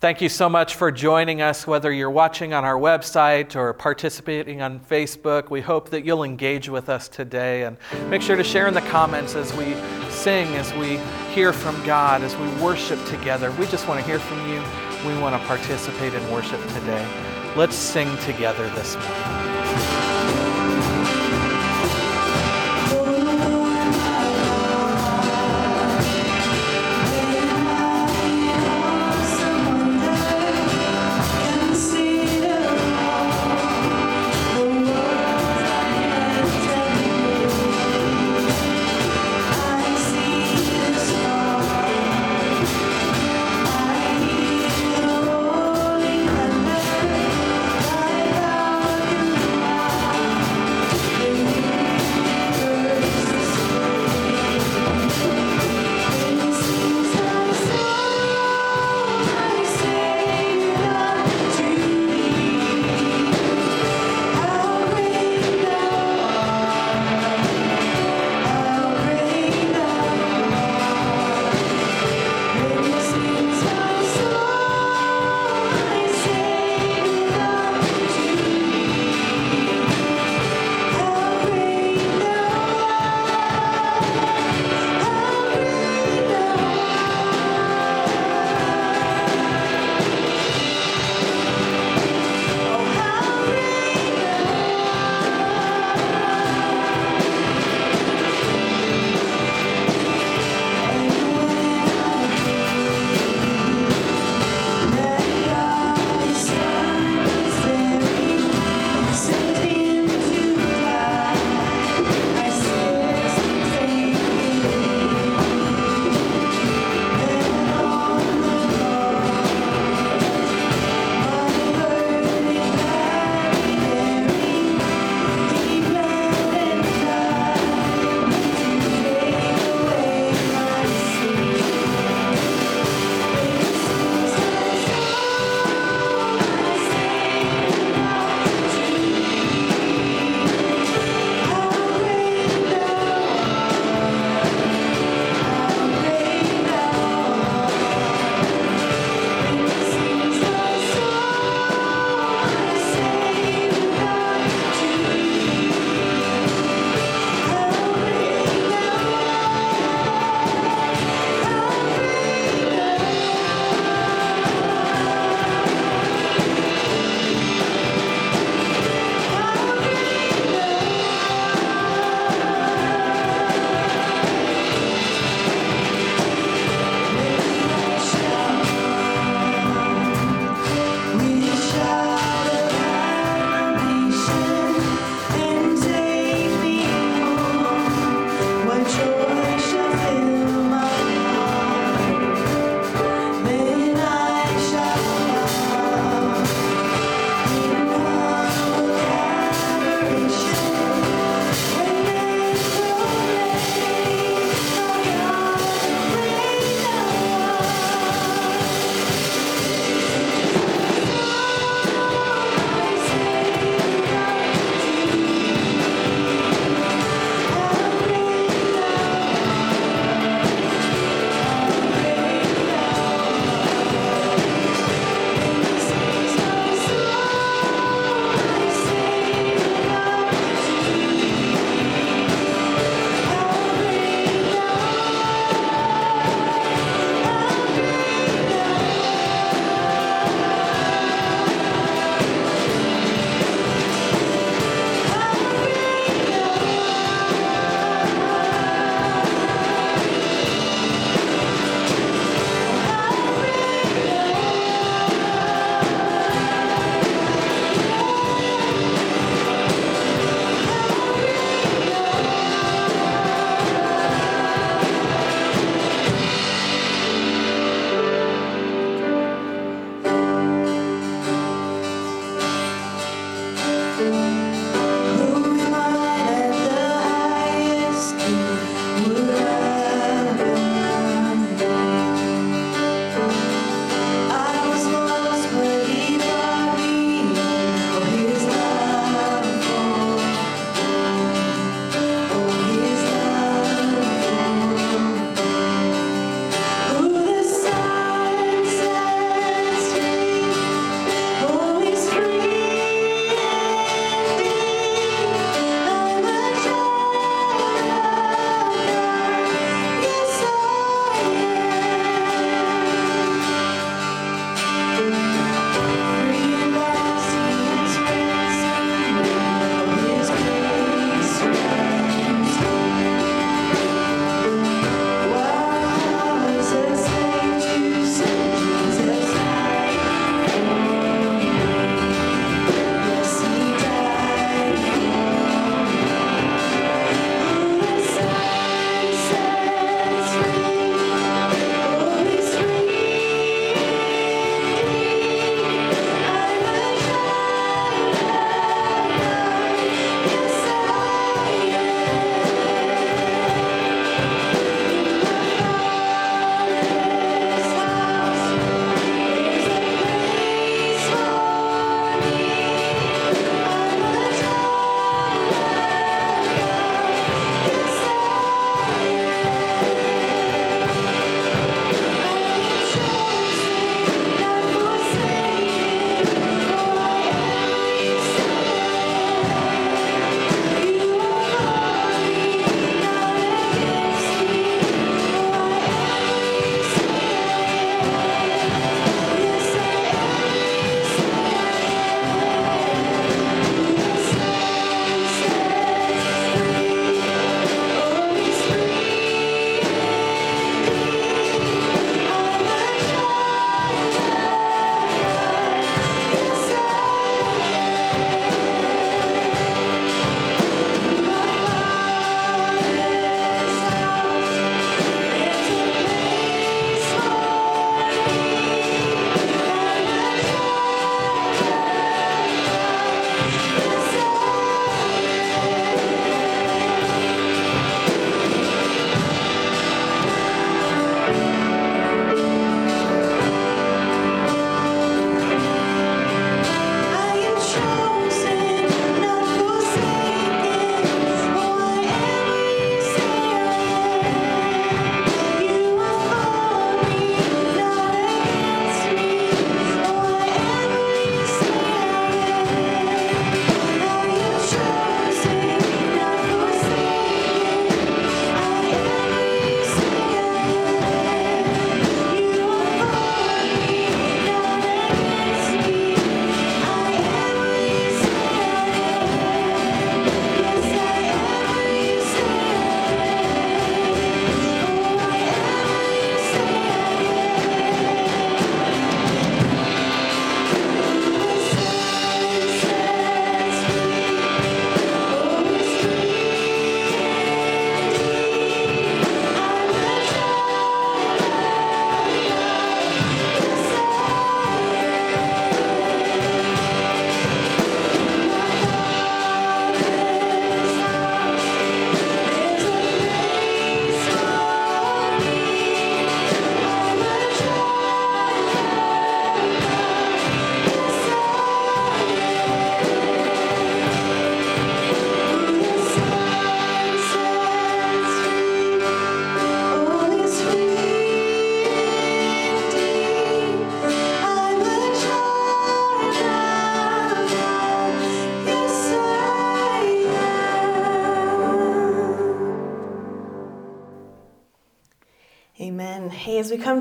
Thank you so much for joining us, whether you're watching on our website or participating on Facebook. We hope that you'll engage with us today and make sure to share in the comments as we sing, as we hear from God, as we worship together. We just want to hear from you. We want to participate in worship today. Let's sing together this morning.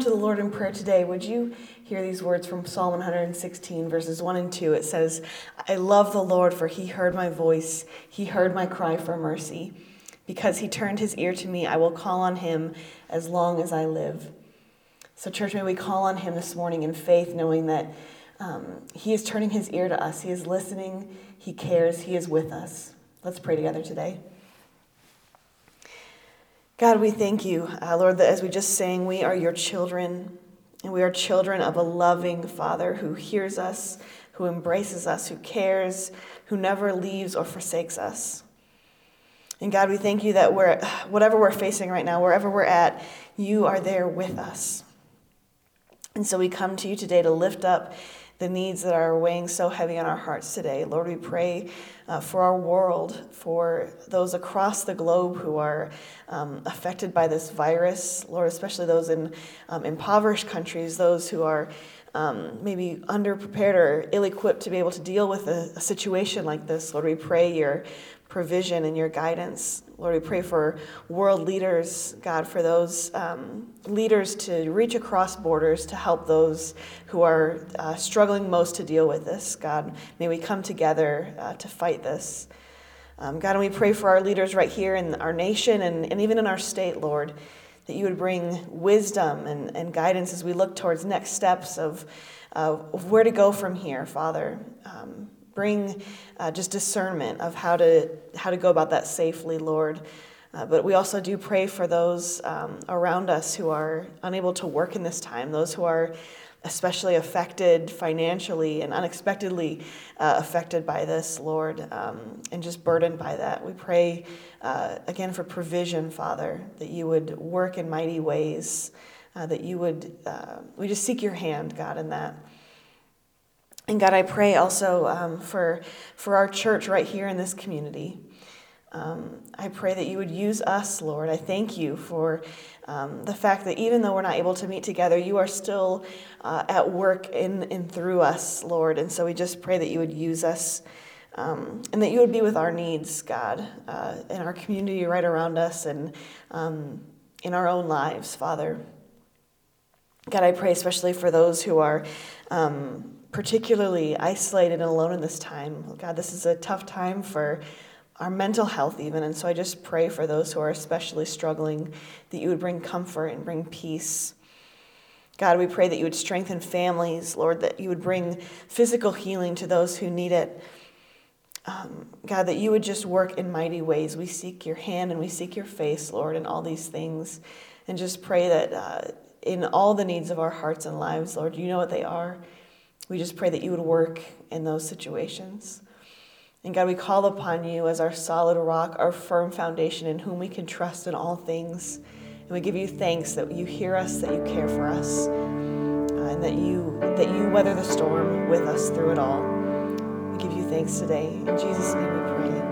The Lord in prayer today, would you hear these words from Psalm 116, verses 1 and 2? It says, I love the Lord, for he heard my voice, he heard my cry for mercy. Because he turned his ear to me, I will call on him as long as I live. So, church, may we call on him this morning in faith, knowing that um, he is turning his ear to us. He is listening, he cares, he is with us. Let's pray together today. God, we thank you, uh, Lord, that as we just sang, we are your children, and we are children of a loving Father who hears us, who embraces us, who cares, who never leaves or forsakes us. And God, we thank you that we're, whatever we're facing right now, wherever we're at, you are there with us. And so we come to you today to lift up the needs that are weighing so heavy on our hearts today. Lord, we pray uh, for our world, for those across the globe who are um, affected by this virus, Lord, especially those in um, impoverished countries, those who are um, maybe underprepared or ill equipped to be able to deal with a, a situation like this. Lord, we pray your provision and your guidance. Lord, we pray for world leaders, God, for those um, leaders to reach across borders to help those who are uh, struggling most to deal with this. God, may we come together uh, to fight this. Um, God, and we pray for our leaders right here in our nation and, and even in our state, Lord, that you would bring wisdom and, and guidance as we look towards next steps of, uh, of where to go from here, Father. Um, bring uh, just discernment of how to how to go about that safely, Lord. Uh, but we also do pray for those um, around us who are unable to work in this time, those who are especially affected financially and unexpectedly uh, affected by this, Lord, um, and just burdened by that. We pray uh, again for provision, Father, that you would work in mighty ways, uh, that you would, uh, we just seek your hand, God, in that. And God, I pray also um, for, for our church right here in this community. Um, I pray that you would use us, Lord. I thank you for um, the fact that even though we're not able to meet together, you are still uh, at work in and through us, Lord. And so we just pray that you would use us um, and that you would be with our needs, God, uh, in our community right around us and um, in our own lives, Father. God, I pray especially for those who are um, particularly isolated and alone in this time. God, this is a tough time for our mental health, even. And so I just pray for those who are especially struggling that you would bring comfort and bring peace. God, we pray that you would strengthen families, Lord, that you would bring physical healing to those who need it. Um, God, that you would just work in mighty ways. We seek your hand and we seek your face, Lord, in all these things. And just pray that uh, in all the needs of our hearts and lives, Lord, you know what they are. We just pray that you would work in those situations. And God, we call upon you as our solid rock, our firm foundation in whom we can trust in all things. And we give you thanks that you hear us, that you care for us, uh, and that you that you weather the storm with us through it all. We give you thanks today. In Jesus' name we pray.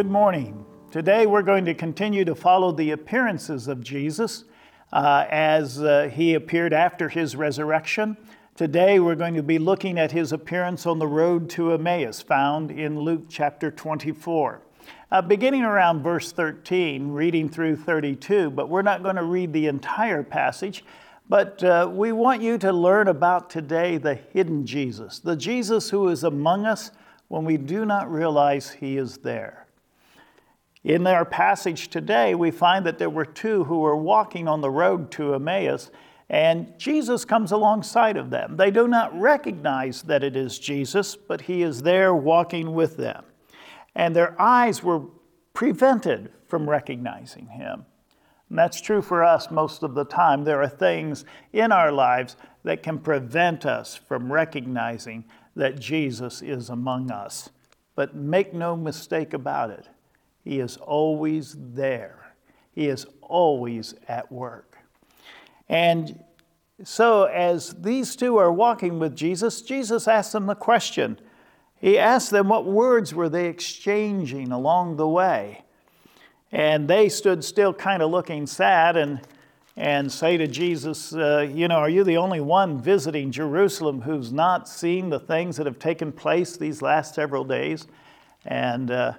Good morning. Today we're going to continue to follow the appearances of Jesus uh, as uh, he appeared after his resurrection. Today we're going to be looking at his appearance on the road to Emmaus, found in Luke chapter 24. Uh, beginning around verse 13, reading through 32, but we're not going to read the entire passage. But uh, we want you to learn about today the hidden Jesus, the Jesus who is among us when we do not realize he is there. In our passage today, we find that there were two who were walking on the road to Emmaus, and Jesus comes alongside of them. They do not recognize that it is Jesus, but he is there walking with them. And their eyes were prevented from recognizing him. And that's true for us most of the time. There are things in our lives that can prevent us from recognizing that Jesus is among us. But make no mistake about it, he is always there. He is always at work. And so, as these two are walking with Jesus, Jesus asks them a question. He asked them what words were they exchanging along the way. And they stood still, kind of looking sad, and, and say to Jesus, uh, You know, are you the only one visiting Jerusalem who's not seen the things that have taken place these last several days? And uh,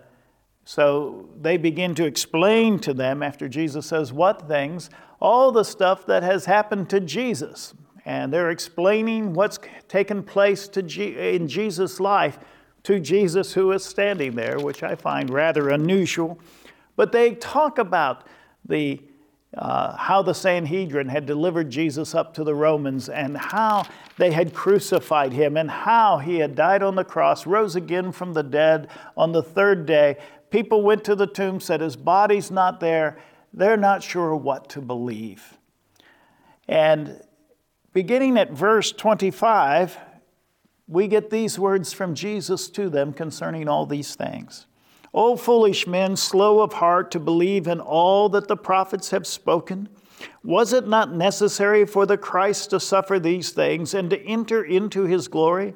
so they begin to explain to them after Jesus says, What things? All the stuff that has happened to Jesus. And they're explaining what's taken place G- in Jesus' life to Jesus who is standing there, which I find rather unusual. But they talk about the uh, how the Sanhedrin had delivered Jesus up to the Romans and how they had crucified him and how he had died on the cross, rose again from the dead on the third day, People went to the tomb, said his body's not there. They're not sure what to believe. And beginning at verse 25, we get these words from Jesus to them concerning all these things. O foolish men, slow of heart to believe in all that the prophets have spoken. Was it not necessary for the Christ to suffer these things and to enter into his glory?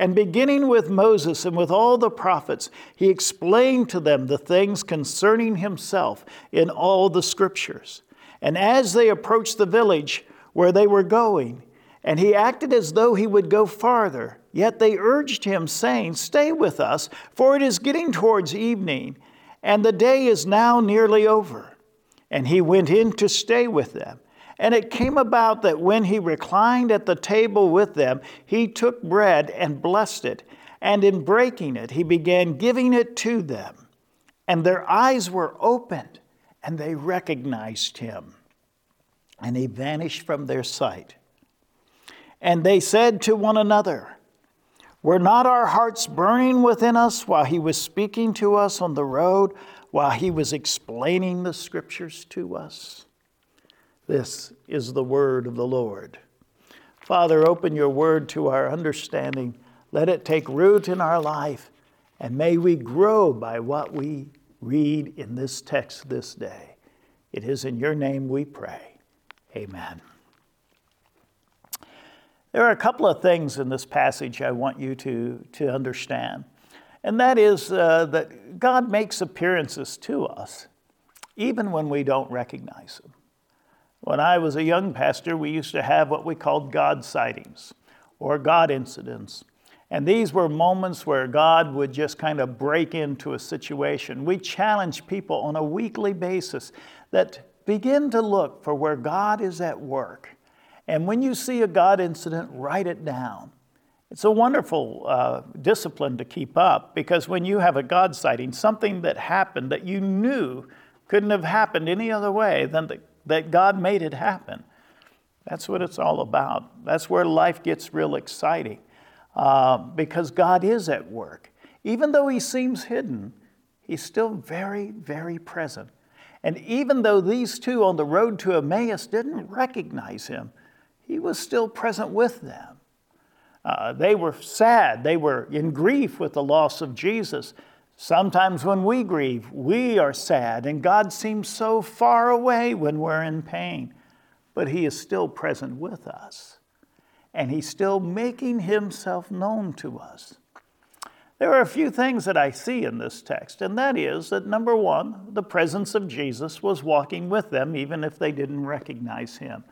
And beginning with Moses and with all the prophets, he explained to them the things concerning himself in all the scriptures. And as they approached the village where they were going, and he acted as though he would go farther, yet they urged him, saying, Stay with us, for it is getting towards evening, and the day is now nearly over. And he went in to stay with them. And it came about that when he reclined at the table with them, he took bread and blessed it, and in breaking it, he began giving it to them. And their eyes were opened, and they recognized him. And he vanished from their sight. And they said to one another, Were not our hearts burning within us while he was speaking to us on the road, while he was explaining the scriptures to us? This is the word of the Lord. Father, open your word to our understanding. Let it take root in our life, and may we grow by what we read in this text this day. It is in your name we pray. Amen. There are a couple of things in this passage I want you to, to understand, and that is uh, that God makes appearances to us even when we don't recognize them. When I was a young pastor, we used to have what we called God sightings or God incidents. And these were moments where God would just kind of break into a situation. We challenge people on a weekly basis that begin to look for where God is at work. And when you see a God incident, write it down. It's a wonderful uh, discipline to keep up because when you have a God sighting, something that happened that you knew couldn't have happened any other way than that that God made it happen. That's what it's all about. That's where life gets real exciting uh, because God is at work. Even though He seems hidden, He's still very, very present. And even though these two on the road to Emmaus didn't recognize Him, He was still present with them. Uh, they were sad, they were in grief with the loss of Jesus. Sometimes when we grieve, we are sad, and God seems so far away when we're in pain. But He is still present with us, and He's still making Himself known to us. There are a few things that I see in this text, and that is that number one, the presence of Jesus was walking with them, even if they didn't recognize him.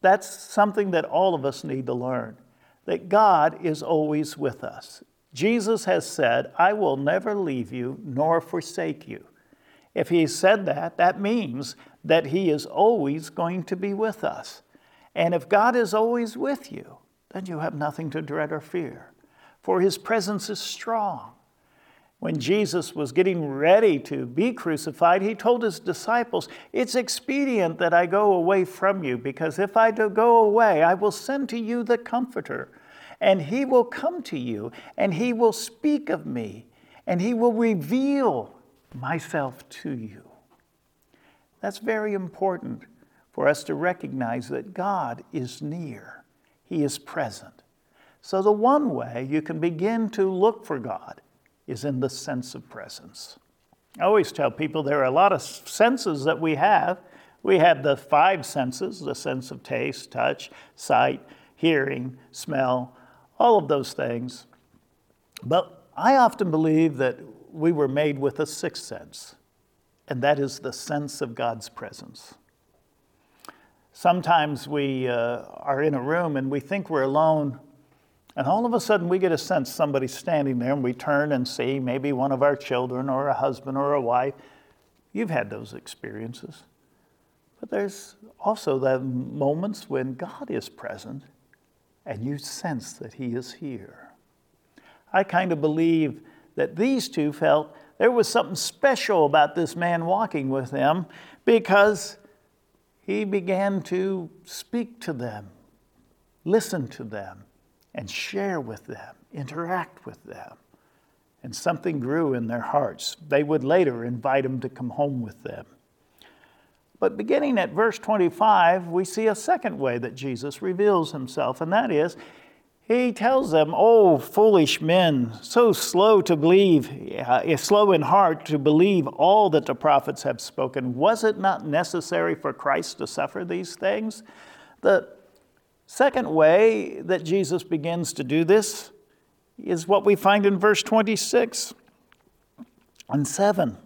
That's something that all of us need to learn that God is always with us. Jesus has said, I will never leave you nor forsake you. If he said that, that means that he is always going to be with us. And if God is always with you, then you have nothing to dread or fear, for his presence is strong. When Jesus was getting ready to be crucified, he told his disciples, It's expedient that I go away from you, because if I do go away, I will send to you the Comforter, and he will come to you, and he will speak of me, and he will reveal myself to you. That's very important for us to recognize that God is near, He is present. So, the one way you can begin to look for God is in the sense of presence. I always tell people there are a lot of senses that we have. We have the five senses the sense of taste, touch, sight, hearing, smell, all of those things. But I often believe that we were made with a sixth sense, and that is the sense of God's presence. Sometimes we uh, are in a room and we think we're alone, and all of a sudden we get a sense somebody's standing there, and we turn and see maybe one of our children or a husband or a wife. You've had those experiences. But there's also the moments when God is present and you sense that He is here. I kind of believe that these two felt there was something special about this man walking with them because he began to speak to them, listen to them, and share with them, interact with them. And something grew in their hearts. They would later invite him to come home with them. But beginning at verse 25, we see a second way that Jesus reveals himself, and that is he tells them, Oh, foolish men, so slow to believe, uh, slow in heart to believe all that the prophets have spoken. Was it not necessary for Christ to suffer these things? The second way that Jesus begins to do this is what we find in verse 26 and 7.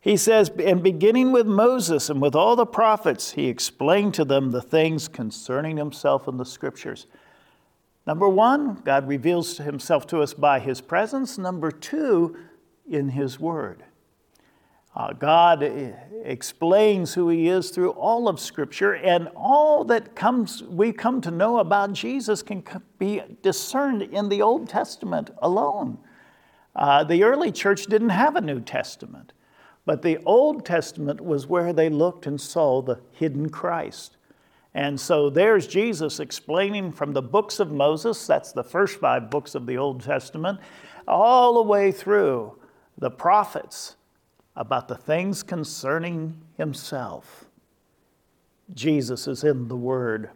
He says, And beginning with Moses and with all the prophets, he explained to them the things concerning himself in the scriptures. Number one, God reveals himself to us by his presence. Number two, in his word. Uh, God explains who he is through all of Scripture, and all that comes, we come to know about Jesus can be discerned in the Old Testament alone. Uh, the early church didn't have a New Testament, but the Old Testament was where they looked and saw the hidden Christ. And so there's Jesus explaining from the books of Moses, that's the first five books of the Old Testament, all the way through the prophets about the things concerning himself. Jesus is in the Word,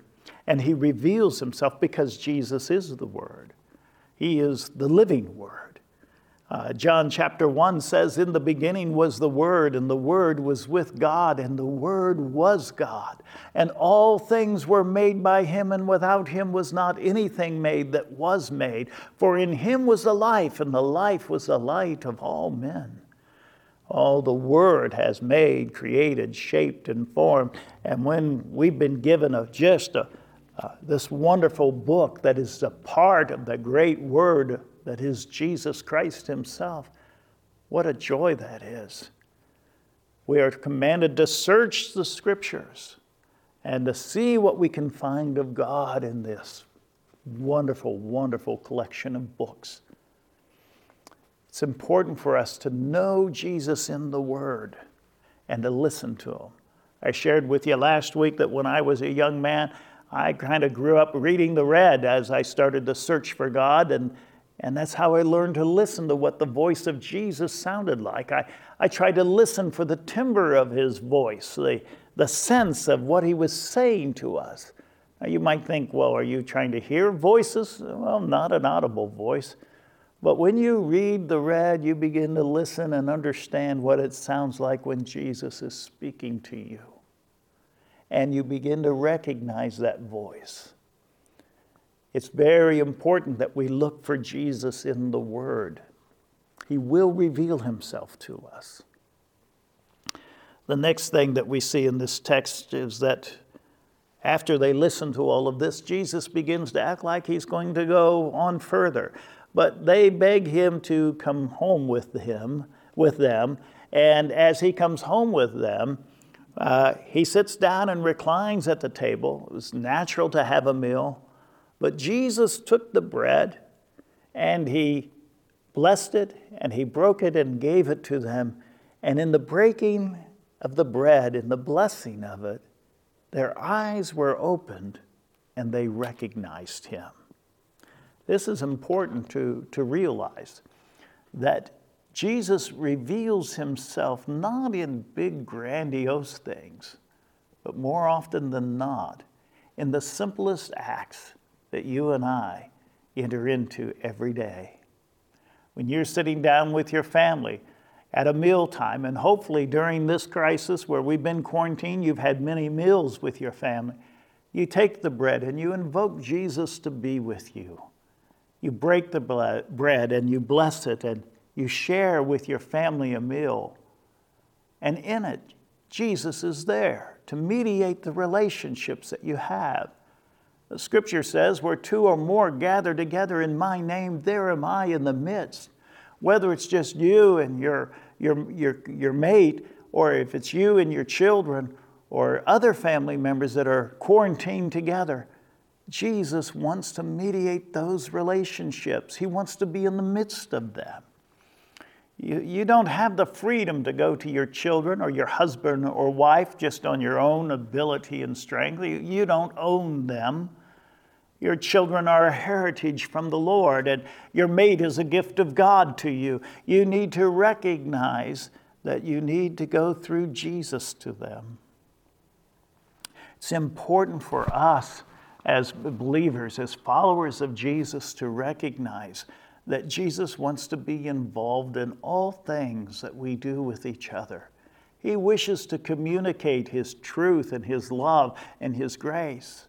and he reveals himself because Jesus is the Word. He is the living Word. Uh, John chapter 1 says, In the beginning was the Word, and the Word was with God, and the Word was God. And all things were made by Him, and without Him was not anything made that was made. For in Him was the life, and the life was the light of all men. All the Word has made, created, shaped, and formed. And when we've been given a, just a, uh, this wonderful book that is a part of the great Word that is Jesus Christ Himself. What a joy that is. We are commanded to search the Scriptures and to see what we can find of God in this wonderful, wonderful collection of books. It's important for us to know Jesus in the Word and to listen to Him. I shared with you last week that when I was a young man, I kind of grew up reading the Red as I started to search for God, and and that's how I learned to listen to what the voice of Jesus sounded like. I, I tried to listen for the timbre of his voice, the, the sense of what he was saying to us. Now, you might think, well, are you trying to hear voices? Well, not an audible voice. But when you read the red, you begin to listen and understand what it sounds like when Jesus is speaking to you. And you begin to recognize that voice. It's very important that we look for Jesus in the Word. He will reveal himself to us. The next thing that we see in this text is that after they listen to all of this, Jesus begins to act like he's going to go on further. But they beg him to come home with him, with them, and as he comes home with them, uh, he sits down and reclines at the table. It was natural to have a meal, but Jesus took the bread and he blessed it and he broke it and gave it to them. And in the breaking of the bread, in the blessing of it, their eyes were opened and they recognized him. This is important to, to realize that Jesus reveals himself not in big, grandiose things, but more often than not in the simplest acts that you and I enter into every day. When you're sitting down with your family at a mealtime, and hopefully during this crisis where we've been quarantined, you've had many meals with your family, you take the bread and you invoke Jesus to be with you. You break the bread and you bless it and you share with your family a meal. And in it, Jesus is there to mediate the relationships that you have. The scripture says, Where two or more gather together in my name, there am I in the midst. Whether it's just you and your, your, your, your mate, or if it's you and your children, or other family members that are quarantined together, Jesus wants to mediate those relationships. He wants to be in the midst of them. You, you don't have the freedom to go to your children or your husband or wife just on your own ability and strength. You, you don't own them. Your children are a heritage from the Lord, and your mate is a gift of God to you. You need to recognize that you need to go through Jesus to them. It's important for us as believers, as followers of Jesus, to recognize that Jesus wants to be involved in all things that we do with each other. He wishes to communicate His truth and His love and His grace.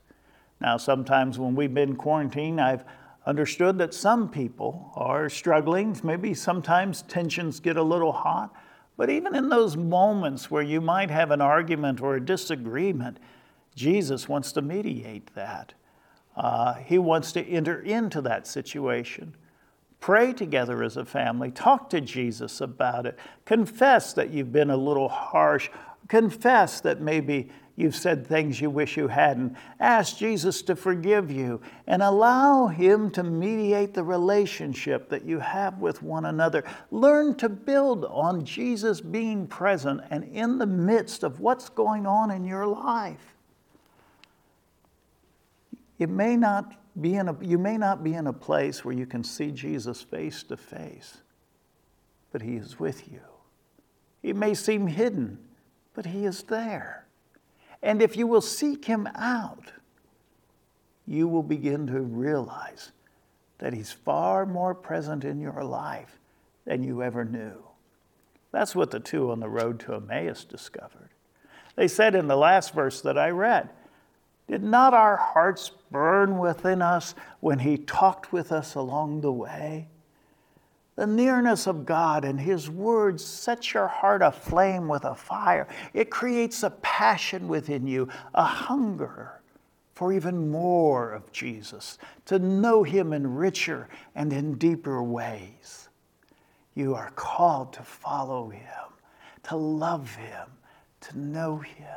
Now, sometimes when we've been quarantined, I've understood that some people are struggling. Maybe sometimes tensions get a little hot. But even in those moments where you might have an argument or a disagreement, Jesus wants to mediate that. Uh, he wants to enter into that situation. Pray together as a family. Talk to Jesus about it. Confess that you've been a little harsh. Confess that maybe you've said things you wish you hadn't. Ask Jesus to forgive you and allow Him to mediate the relationship that you have with one another. Learn to build on Jesus being present and in the midst of what's going on in your life. It may not be in a, you may not be in a place where you can see Jesus face to face, but He is with you. It may seem hidden, but He is there. And if you will seek Him out, you will begin to realize that He's far more present in your life than you ever knew. That's what the two on the road to Emmaus discovered. They said in the last verse that I read, did not our hearts burn within us when He talked with us along the way? The nearness of God and His words sets your heart aflame with a fire. It creates a passion within you, a hunger for even more of Jesus, to know Him in richer and in deeper ways. You are called to follow Him, to love Him, to know Him.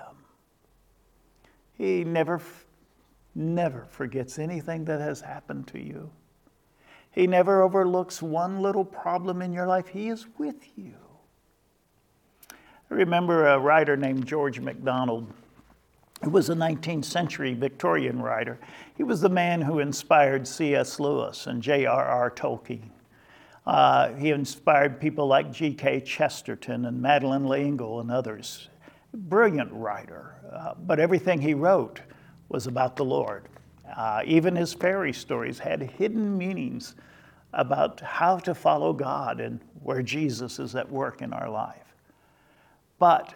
He never, never forgets anything that has happened to you. He never overlooks one little problem in your life. He is with you. I remember a writer named George MacDonald. He was a 19th century Victorian writer. He was the man who inspired C.S. Lewis and J.R.R. Tolkien. Uh, he inspired people like G.K. Chesterton and Madeleine L'Engle and others brilliant writer, uh, but everything he wrote was about the Lord. Uh, even his fairy stories had hidden meanings about how to follow God and where Jesus is at work in our life. But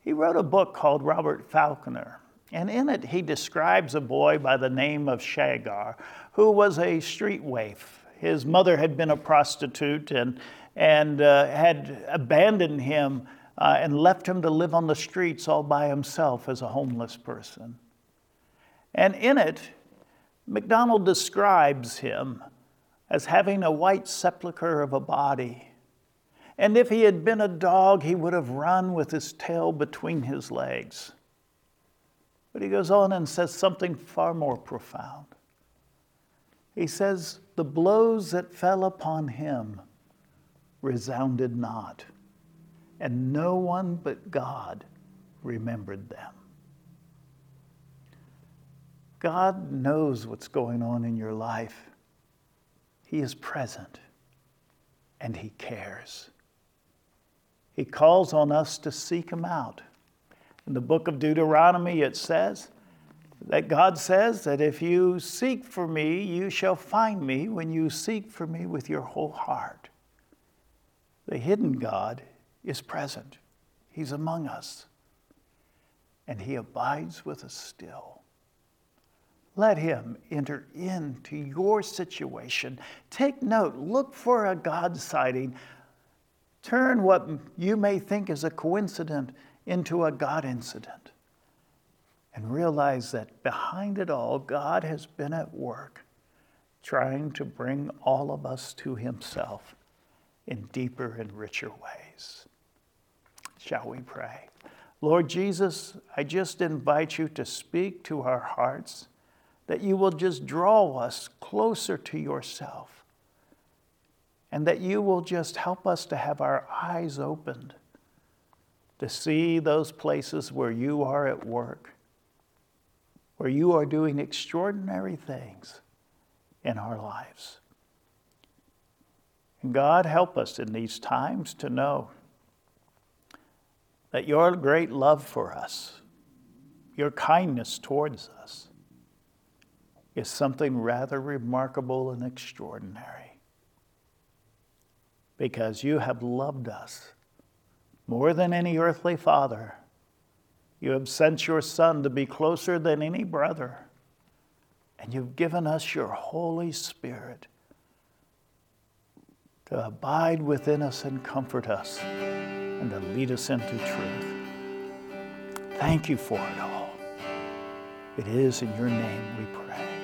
he wrote a book called Robert Falconer, And in it, he describes a boy by the name of Shargar, who was a street waif. His mother had been a prostitute and, and uh, had abandoned him uh, and left him to live on the streets all by himself as a homeless person. And in it, MacDonald describes him as having a white sepulchre of a body. And if he had been a dog, he would have run with his tail between his legs. But he goes on and says something far more profound. He says, The blows that fell upon him resounded not, and no one but God remembered them. God knows what's going on in your life. He is present and He cares. He calls on us to seek Him out. In the book of Deuteronomy, it says that God says that if you seek for me, you shall find me when you seek for me with your whole heart. The hidden God is present, He's among us, and He abides with us still. Let him enter into your situation. Take note, look for a God sighting. Turn what you may think is a coincidence into a God incident. And realize that behind it all, God has been at work trying to bring all of us to Himself in deeper and richer ways. Shall we pray? Lord Jesus, I just invite you to speak to our hearts that you will just draw us closer to yourself, and that you will just help us to have our eyes opened to see those places where you are at work, where you are doing extraordinary things in our lives. And God, help us in these times to know that your great love for us, your kindness towards us, is something rather remarkable and extraordinary. Because you have loved us more than any earthly father. You have sent your Son to be closer than any brother. And you've given us your Holy Spirit to abide within us and comfort us and to lead us into truth. Thank you for it all. It is in your name we pray.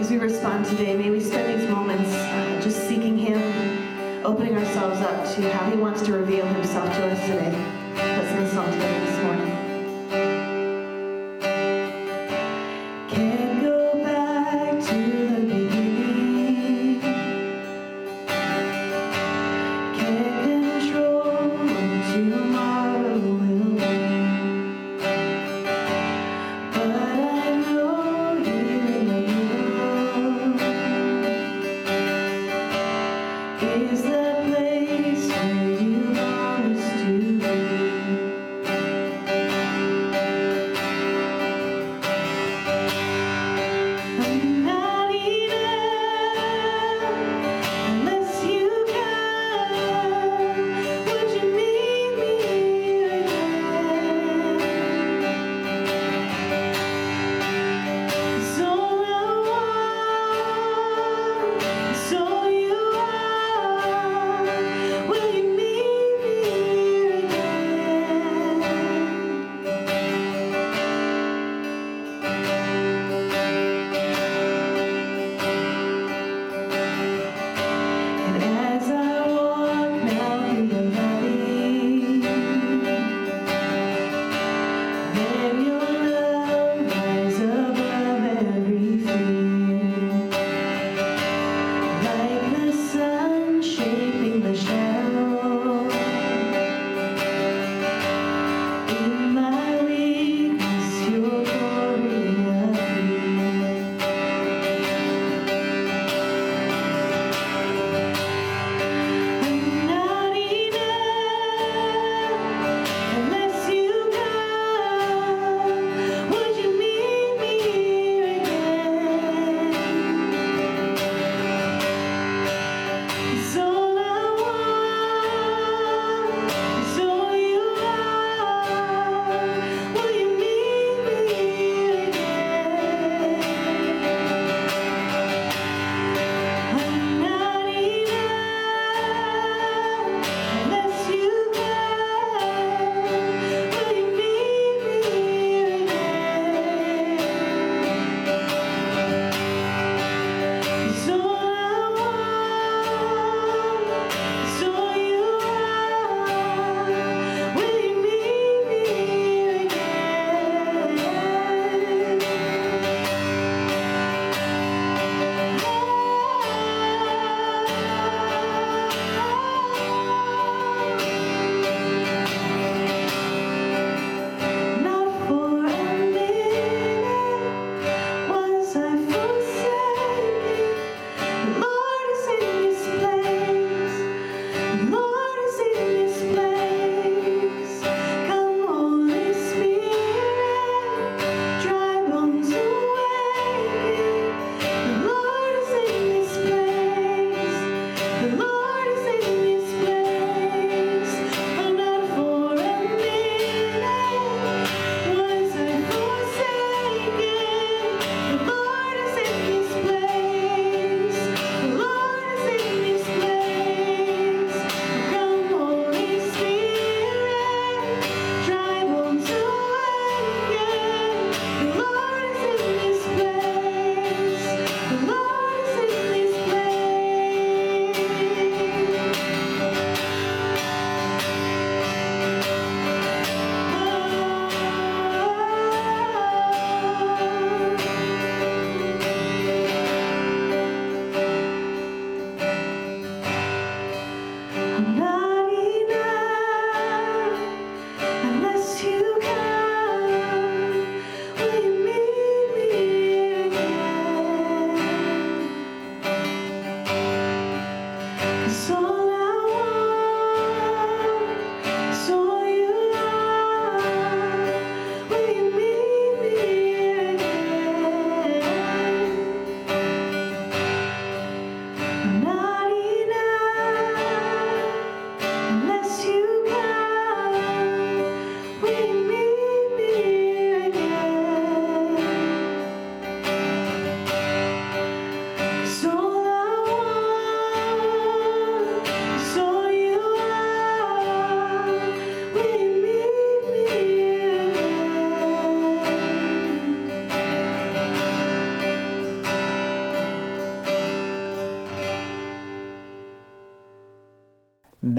As we respond today, may we spend these moments uh, just seeking Him, opening ourselves up to how He wants to reveal Himself to us today. Let's sing together this morning.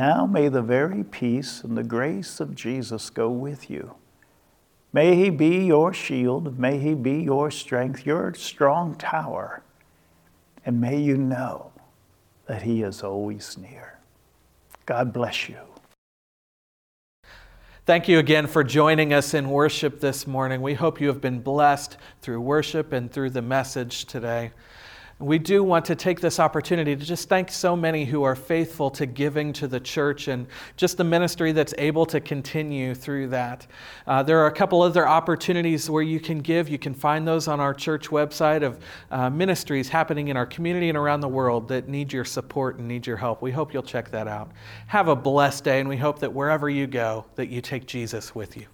Now may the very peace and the grace of Jesus go with you. May he be your shield, may he be your strength, your strong tower, and may you know that he is always near. God bless you. Thank you again for joining us in worship this morning. We hope you have been blessed through worship and through the message today. We do want to take this opportunity to just thank so many who are faithful to giving to the church and just the ministry that's able to continue through that. Uh, there are a couple other opportunities where you can give. You can find those on our church website of uh, ministries happening in our community and around the world that need your support and need your help. We hope you'll check that out. Have a blessed day, and we hope that wherever you go, that you take Jesus with you.